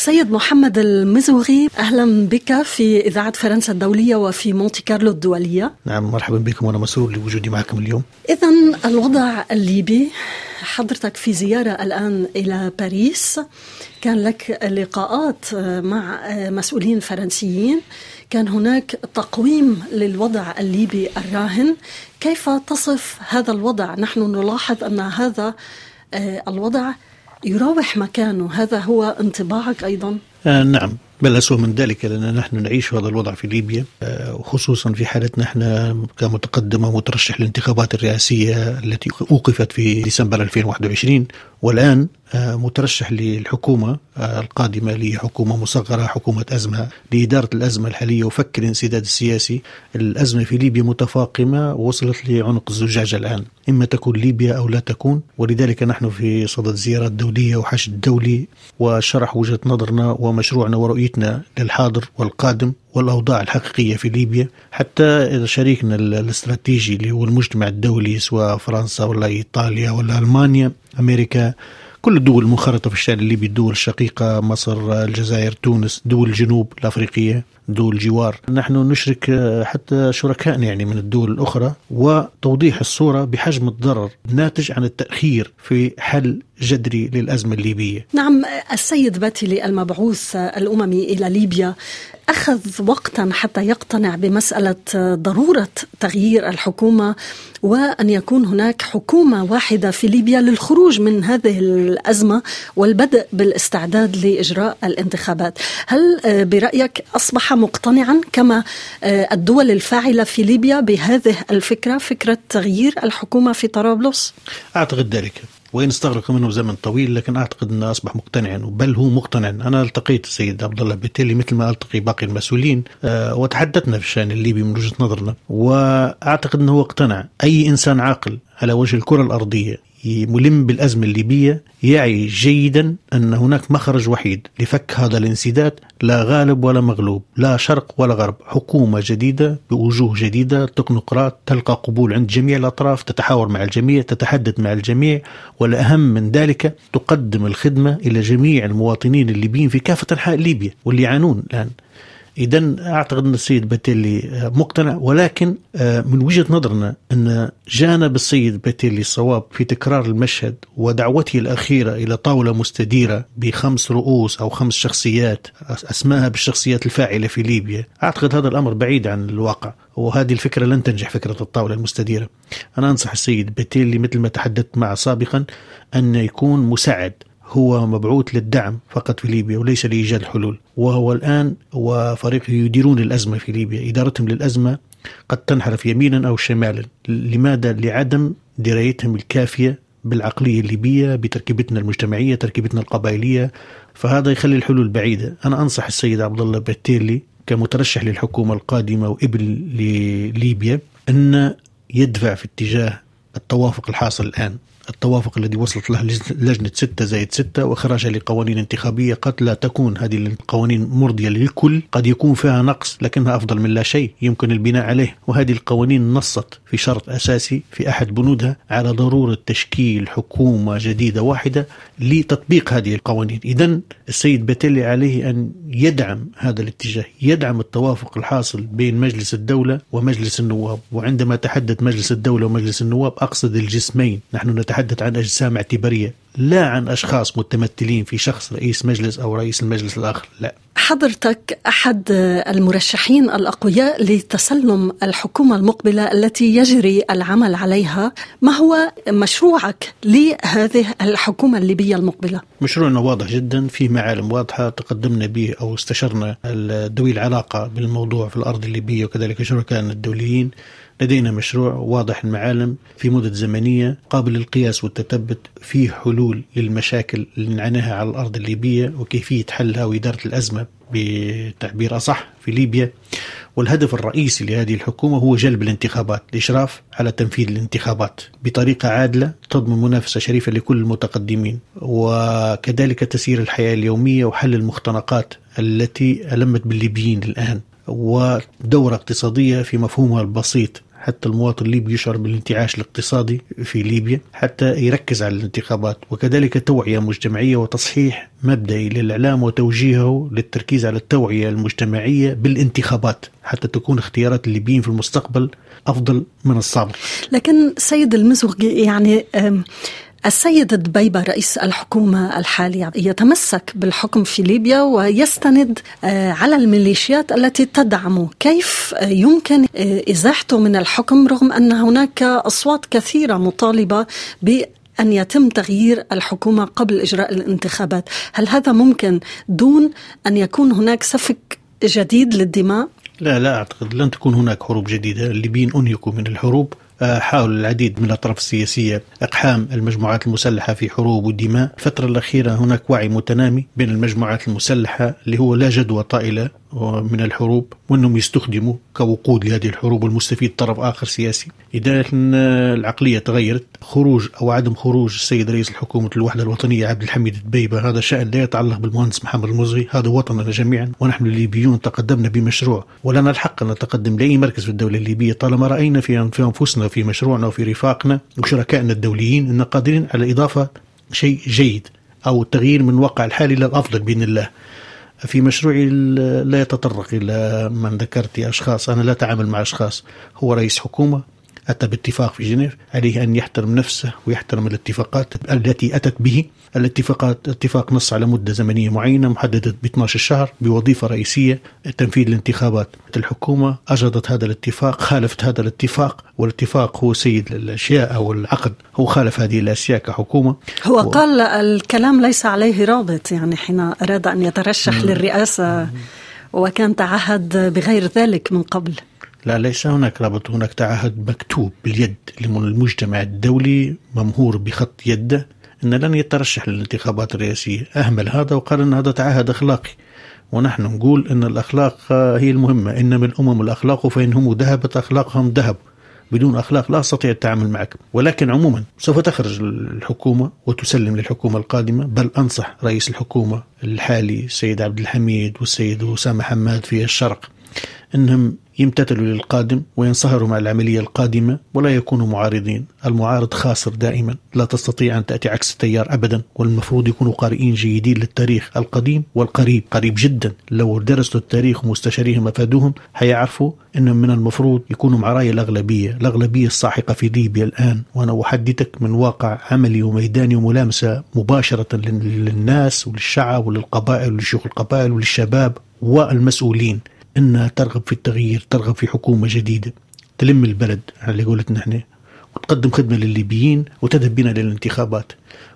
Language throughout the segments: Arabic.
سيد محمد المزوغي أهلا بك في إذاعة فرنسا الدولية وفي مونتي كارلو الدولية. نعم مرحبا بكم وأنا مسرور لوجودي معكم اليوم. إذا الوضع الليبي حضرتك في زيارة الآن إلى باريس. كان لك لقاءات مع مسؤولين فرنسيين. كان هناك تقويم للوضع الليبي الراهن. كيف تصف هذا الوضع؟ نحن نلاحظ أن هذا الوضع يراوح مكانه. هذا هو انطباعك أيضا؟ آه نعم. بل أسوأ من ذلك لأن نحن نعيش هذا الوضع في ليبيا آه، وخصوصا في حالتنا إحنا كمتقدم ومترشح للانتخابات الرئاسية التي أوقفت في ديسمبر 2021 والآن آه، مترشح للحكومة آه، القادمة لحكومة مصغرة حكومة أزمة لإدارة الأزمة الحالية وفك الانسداد السياسي. الأزمة في ليبيا متفاقمة ووصلت لعنق الزجاجة الآن. إما تكون ليبيا أو لا تكون. ولذلك نحن في صدد زيارات دولية وحشد دولي وشرح وجهة نظرنا ومشروعنا ورؤيتنا للحاضر والقادم والأوضاع الحقيقية في ليبيا. حتى شريكنا الاستراتيجي اللي هو المجتمع الدولي سواء فرنسا ولا إيطاليا ولا ألمانيا أمريكا كل الدول المنخرطة في الشأن الليبي الدول الشقيقة مصر الجزائر تونس دول الجنوب الأفريقية دول الجوار. نحن نشرك حتى شركائنا يعني من الدول الأخرى وتوضيح الصورة بحجم الضرر الناتج عن التأخير في حل جذري للأزمة الليبية. نعم السيد باتلي المبعوث الأممي إلى ليبيا أخذ وقتا حتى يقتنع بمسألة ضرورة تغيير الحكومة وأن يكون هناك حكومة واحدة في ليبيا للخروج من هذه الأزمة والبدء بالاستعداد لإجراء الانتخابات. هل برأيك أصبح مقتنعا كما الدول الفاعلة في ليبيا بهذه الفكرة فكرة تغيير الحكومة في طرابلس؟ أعتقد ذلك. وإن استغرق منه زمن طويل لكن أعتقد أنه أصبح مقتنعا بل هو مقتنع أنا التقيت السيد عبد الله بتيلي مثل ما ألتقي باقي المسؤولين أه وتحدثنا في الشأن الليبي من وجهة نظرنا. وأعتقد أنه اقتنع. أي إنسان عاقل على وجه الكرة الأرضية ملم بالأزمة الليبية يعي جيدا أن هناك مخرج وحيد لفك هذا الانسداد لا غالب ولا مغلوب لا شرق ولا غرب حكومة جديدة بوجوه جديدة تكنوقراط تلقى قبول عند جميع الأطراف تتحاور مع الجميع تتحدث مع الجميع والأهم من ذلك تقدم الخدمة إلى جميع المواطنين الليبيين في كافة أنحاء ليبيا واللي يعانون الآن. اذا أعتقد أن السيد باتيلي مقتنع ولكن آه، من وجهة نظرنا أن جانب السيد باتيلي الصواب في تكرار المشهد ودعوته الأخيرة إلى طاولة مستديرة بخمس رؤوس أو خمس شخصيات اسماها بالشخصيات الفاعلة في ليبيا، أعتقد هذا الأمر بعيد عن الواقع وهذه الفكرة لن تنجح فكرة الطاولة المستديرة. أنا أنصح السيد باتيلي مثل ما تحدثت معه سابقا أن يكون مساعد هو مبعوث للدعم فقط في ليبيا وليس لإيجاد الحلول وهو الآن وفريقه يديرون الأزمة في ليبيا. إدارتهم للأزمة قد تنحرف يمينا أو شمالا. لماذا؟ لعدم درايتهم الكافية بالعقلية الليبية بتركيبتنا المجتمعية تركيبتنا القبائلية. فهذا يخلي الحلول بعيدة. أنا أنصح السيد عبد الله باتيلي كمترشح للحكومة القادمة وابن لليبيا أن يدفع في اتجاه التوافق الحاصل الآن. التوافق الذي وصلت له لجنة ستة زائد ستة وإخراجها لقوانين انتخابية قد لا تكون. هذه القوانين مرضية للكل قد يكون فيها نقص لكنها أفضل من لا شيء يمكن البناء عليه. وهذه القوانين نصت في شرط أساسي في أحد بنودها على ضرورة تشكيل حكومة جديدة واحدة لتطبيق هذه القوانين. إذا السيد بتلي عليه أن يدعم هذا الاتجاه يدعم التوافق الحاصل بين مجلس الدولة ومجلس النواب. وعندما تحدث مجلس الدولة ومجلس النواب أقصد الجسمين. نحن نتحدث عن أجسام اعتبارية لا عن أشخاص متمثلين في شخص رئيس مجلس أو رئيس المجلس الآخر لا حضرتك أحد المرشحين الأقوياء لتسلم الحكومة المقبلة التي يجري العمل عليها ما هو مشروعك لهذه الحكومة الليبية المقبلة؟ مشروعنا واضح جدا في معالم واضحة تقدمنا به أو استشرنا ذوي العلاقة بالموضوع في الأرض الليبية وكذلك شركائنا الدوليين لدينا مشروع واضح المعالم في مدة زمنية قابل للقياس والتثبت فيه حلول للمشاكل اللي نعانيها على الأرض الليبية وكيفية حلها وإدارة الأزمة بتعبير أصح في ليبيا. والهدف الرئيسي لهذه الحكومة هو جلب الانتخابات الإشراف على تنفيذ الانتخابات بطريقة عادلة تضمن منافسة شريفة لكل المتقدمين. وكذلك تسيير الحياة اليومية وحل المختنقات التي ألمت بالليبيين الآن. ودورة اقتصادية في مفهومها البسيط حتى المواطن الليبي يشعر بالانتعاش الاقتصادي في ليبيا حتى يركز على الانتخابات. وكذلك توعية مجتمعية وتصحيح مبدئي للإعلام وتوجيهه للتركيز على التوعية المجتمعية بالانتخابات حتى تكون اختيارات الليبيين في المستقبل أفضل من السابق لكن سيد المزوغي يعني السيد دبيبة رئيس الحكومة الحالي يتمسك بالحكم في ليبيا ويستند آه، على الميليشيات التي تدعمه كيف يمكن آه، إزاحته من الحكم رغم أن هناك أصوات كثيرة مطالبة ب أن يتم تغيير الحكومة قبل إجراء الانتخابات. هل هذا ممكن دون أن يكون هناك سفك جديد للدماء؟ لا لا أعتقد لن تكون هناك حروب جديدة. الليبيين أنهكوا من الحروب. حاول العديد من الأطراف السياسية إقحام المجموعات المسلحة في حروب ودماء. الفترة الأخيرة هناك وعي متنامي بين المجموعات المسلحة اللي هو لا جدوى طائلة من الحروب وأنهم يستخدموا كوقود لهذه الحروب والمستفيد طرف آخر سياسي. إذا العقلية تغيرت خروج أو عدم خروج السيد رئيس الحكومة الوحدة الوطنية عبد الحميد الدبيبة هذا شأن لا يتعلق بالمهندس محمد المزغي، هذا وطننا جميعا ونحن الليبيون تقدمنا بمشروع ولنا الحق أن نتقدم لأي مركز في الدولة الليبية طالما رأينا في أنفسنا في مشروعنا وفي رفاقنا وشركائنا الدوليين إن قادرين على إضافة شيء جيد أو التغيير من الواقع الحالي للافضل بإذن الله. في مشروعي لا يتطرق إلى من ذكرت أشخاص أنا لا أتعامل مع أشخاص هو رئيس حكومة. أتى باتفاق في جنيف عليه أن يحترم نفسه ويحترم الاتفاقات التي أتت به. الاتفاقات اتفاق نص على مدة زمنية معينة محددة ب 12 شهر بوظيفة رئيسية. تنفيذ الانتخابات الحكومة أجرت هذا الاتفاق خالفت هذا الاتفاق والاتفاق هو سيد الأشياء أو العقد. هو خالف هذه الأشياء كحكومة. هو و... قال الكلام ليس عليه رابط يعني حين أراد أن يترشح. للرئاسة وكان تعهد بغير ذلك من قبل. لا ليس هناك رابط هناك تعهد مكتوب باليد للمجتمع الدولي ممهور بخط يده أن لن يترشح للانتخابات الرئاسية. أهمل هذا وقال أن هذا تعهد أخلاقي. ونحن نقول أن الأخلاق هي المهمة. إنما الأمم الأخلاق فإنهم ذهبت أخلاقهم ذهب. بدون أخلاق لا أستطيع التعامل معك. ولكن عموما سوف تخرج الحكومة وتسلم للحكومة القادمة. بل أنصح رئيس الحكومة الحالي السيد عبد الحميد والسيد أسامة حماد في الشرق. أنهم يمتثلوا للقادم وينصهروا مع العملية القادمة ولا يكونوا معارضين. المعارض خاسر دائما. لا تستطيع أن تأتي عكس التيار أبدا والمفروض يكونوا قارئين جيدين للتاريخ القديم والقريب. قريب جدا. لو درسوا التاريخ ومستشاريهم أفادوهم حيعرفوا أنهم من المفروض يكونوا مع رأي الأغلبية. الأغلبية الساحقة في ليبيا الآن. وأنا أحدثك من واقع عملي وميداني وملامسة مباشرة للناس وللشعب وللقبائل ولشيوخ القبائل وللشباب والمسؤولين. انها ترغب في التغيير ترغب في حكومة جديدة تلم البلد على قولتنا إحنا وتقدم خدمة للليبيين وتذهب بنا للانتخابات.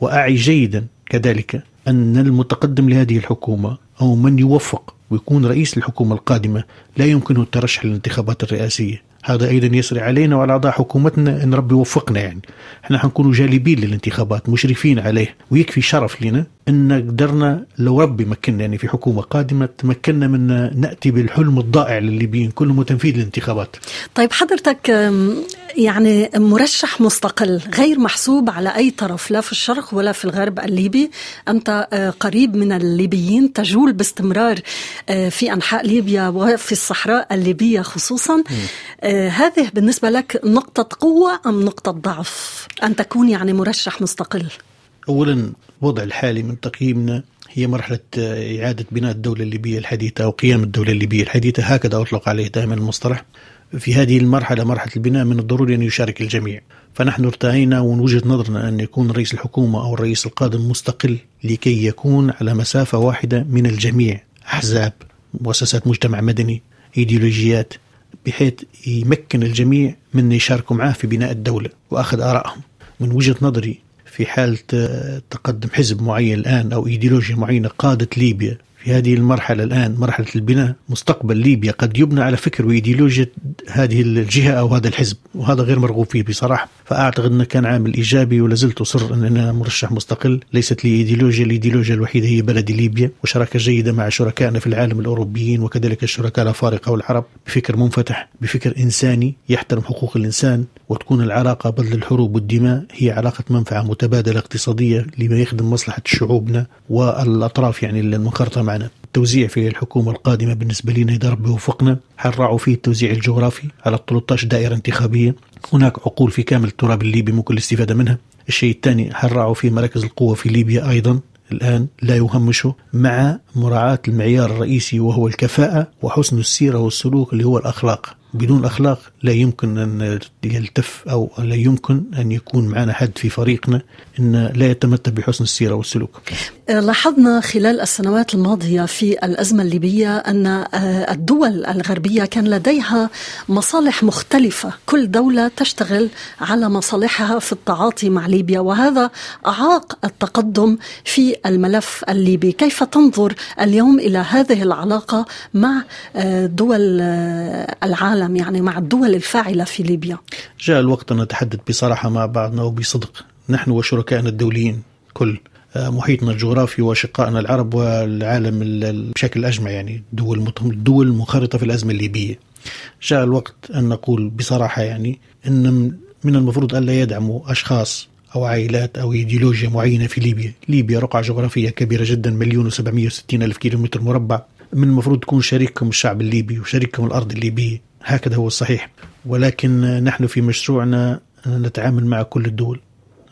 وأعي جيدا كذلك أن المتقدم لهذه الحكومة أو من يوفق ويكون رئيس الحكومة القادمة لا يمكنه الترشح للانتخابات الرئاسية. هذا أيضا يسري علينا وعلى أعضاء حكومتنا إن ربي يوفقنا يعني إحنا حنكونوا جالبين للانتخابات مشرفين عليه ويكفي شرف لنا إن قدرنا لو ربي مكننا يعني في حكومة قادمة تمكنا من نأتي بالحلم الضائع للليبيين كلهم تنفيذ الانتخابات. طيب حضرتك يعني مرشح مستقل غير محسوب على أي طرف لا في الشرق ولا في الغرب الليبي، أنت آه، قريب من الليبيين تجول باستمرار آه، في أنحاء ليبيا وفي الصحراء الليبية خصوصا. آه، هذه بالنسبة لك نقطة قوة أم نقطة ضعف؟ أن تكون يعني مرشح مستقل؟ اولا الوضع الحالي من تقييمنا هي مرحلة إعادة بناء الدولة الليبية الحديثة أو قيام الدولة الليبية الحديثة. هكذا أطلق عليه دائما المصطلح. في هذه المرحلة مرحلة البناء من الضروري أن يشارك الجميع. فنحن ارتأينا ومن وجهة نظرنا أن يكون رئيس الحكومة أو الرئيس القادم مستقل لكي يكون على مسافة واحدة من الجميع. أحزاب مؤسسات مجتمع مدني إيديولوجيات بحيث يمكن الجميع من يشاركوا معه في بناء الدولة وأخذ آرائهم. من وجهة نظري في حال تقدم حزب معين الآن أو إيديولوجيا معينة قادت ليبيا في هذه المرحلة الآن مرحلة البناء مستقبل ليبيا. قد يبنى على فكر وإيديولوجيا هذه الجهة أو هذا الحزب وهذا غير مرغوب فيه بصراحة. فأعتقد أنه كان عامل إيجابي ولا زلت أصر أن أنا مرشح مستقل. ليست لي إيديولوجيا الإيديولوجيا الوحيدة هي بلدي ليبيا وشراكة جيدة مع شركائنا في العالم الأوروبيين وكذلك الشركاء الأفارقة والعرب. بفكر منفتح بفكر إنساني يحترم حقوق الإنسان وتكون العلاقة بدل الحروب والدماء هي علاقة منفعة متبادلة اقتصادية لما يخدم مصلحة شعوبنا والأطراف يعني المنخرطة معنا التوزيع في الحكومة القادمة بالنسبة لنا إذا ربي وفقنا. حنراعوا فيه التوزيع الجغرافي على 13 دائرة انتخابية. هناك عقول في كامل التراب الليبي ممكن الاستفادة منها. الشيء الثاني حنراعوا فيه مراكز القوة في ليبيا أيضا. الآن لا يهمشه مع مراعاة المعيار الرئيسي وهو الكفاءة وحسن السيرة والسلوك اللي هو الأخلاق. بدون أخلاق لا يمكن أن يلتف أو لا يمكن أن يكون معنا حد في فريقنا أن لا يتمتع بحسن السيرة والسلوك. لاحظنا خلال السنوات الماضية في الأزمة الليبية أن الدول الغربية كان لديها مصالح مختلفة. كل دولة تشتغل على مصالحها في التعاطي مع ليبيا وهذا أعاق التقدم في الملف الليبي. كيف تنظر اليوم إلى هذه العلاقة مع دول العالم؟ يعني مع الدول الفاعلة في ليبيا. جاء الوقت أن نتحدث بصراحة مع بعضنا وبصدق. نحن وشركائنا الدوليين كل محيطنا الجغرافي وأشقائنا العرب والعالم بشكل أجمع يعني دول الدول منخرطة في الأزمة الليبية. جاء الوقت أن نقول بصراحة يعني إن من المفروض ألا يدعموا أشخاص أو عائلات أو إيديولوجيا معينة في ليبيا، ليبيا رقعة جغرافية كبيرة جدا مليون و760 ألف كيلومتر مربع، من المفروض تكون شريككم الشعب الليبي وشريككم الأرض الليبية، هكذا هو الصحيح. ولكن نحن في مشروعنا نتعامل مع كل الدول.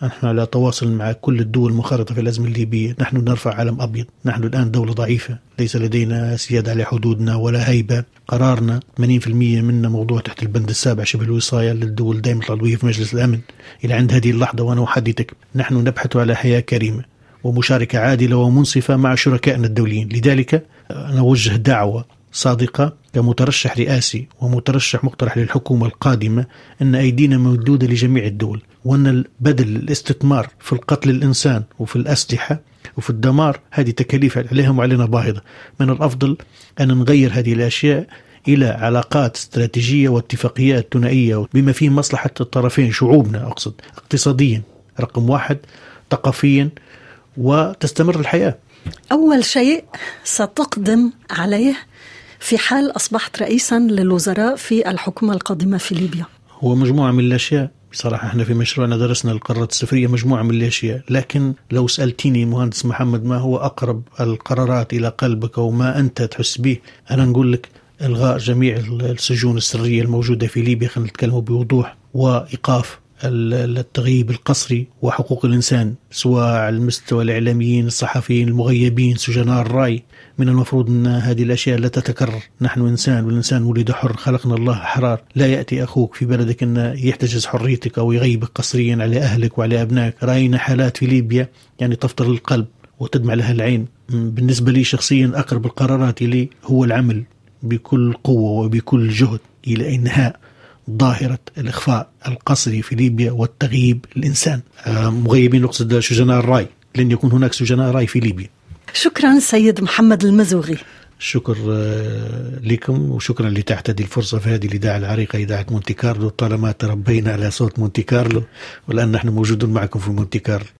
نحن على تواصل مع كل الدول المنخرطة في الأزمة الليبية. نحن نرفع علم أبيض. نحن الآن دولة ضعيفة. ليس لدينا سيادة على حدودنا ولا هيبة. قرارنا 80% منا موضوع تحت البند السابع شبه الوصاية للدول دائما العضوية في مجلس الأمن. إلى عند هذه اللحظة وأنا أحدثك. نحن نبحث على حياة كريمة ومشاركة عادلة ومنصفة مع شركائنا الدوليين. لذلك نوجه دعوة صادقة كمترشح رئاسي ومترشح مقترح للحكومة القادمة أن أيدينا ممدودة لجميع الدول وأن بدل الاستثمار في القتل الإنسان وفي الأسلحة وفي الدمار هذه تكاليف عليهم وعلينا باهظة. من الأفضل أن نغير هذه الأشياء إلى علاقات استراتيجية واتفاقيات ثنائية بما فيه مصلحة الطرفين شعوبنا أقصد اقتصاديا رقم واحد ثقافيا وتستمر الحياة. أول شيء ستقدم عليه في حال أصبحت رئيسا للوزراء في الحكومة القادمة في ليبيا. هو مجموعة من الأشياء. بصراحة إحنا في مشروعنا درسنا القارات السفرية مجموعة من الأشياء. لكن لو سألتيني مهندس محمد ما هو أقرب القرارات إلى قلبك أو ما أنت تحس به أنا نقول لك إلغاء جميع السجون السرية الموجودة في ليبيا. خلينا نتكلم بوضوح وإيقاف التغييب القسري وحقوق الإنسان سواء على المستوى الإعلاميين الصحفيين المغيبين سجناء الرأي. من المفروض أن هذه الأشياء لا تتكرر. نحن إنسان والإنسان ولد حر خلقنا الله حرار. لا يأتي أخوك في بلدك أن يحتجز حريتك أو يغيبك قسريا على أهلك وعلى أبنائك. رأينا حالات في ليبيا يعني تفطر القلب وتدمع لها العين. بالنسبة لي شخصيا أقرب القرارات لي هو العمل بكل قوة وبكل جهد إلى إنهاء ظاهرة الإخفاء القسري في ليبيا والتغييب الإنسان مغيبين نقصد سجناء الرأي. لن يكون هناك سجناء رأي في ليبيا. شكرا سيد محمد المزوغي. شكر لكم وشكرا هذه الفرصة في هذه الإذاعة العريقة إذاعة مونتي كارلو. طالما تربينا على صوت مونتي كارلو والآن نحن موجودون معكم في مونتي كارلو.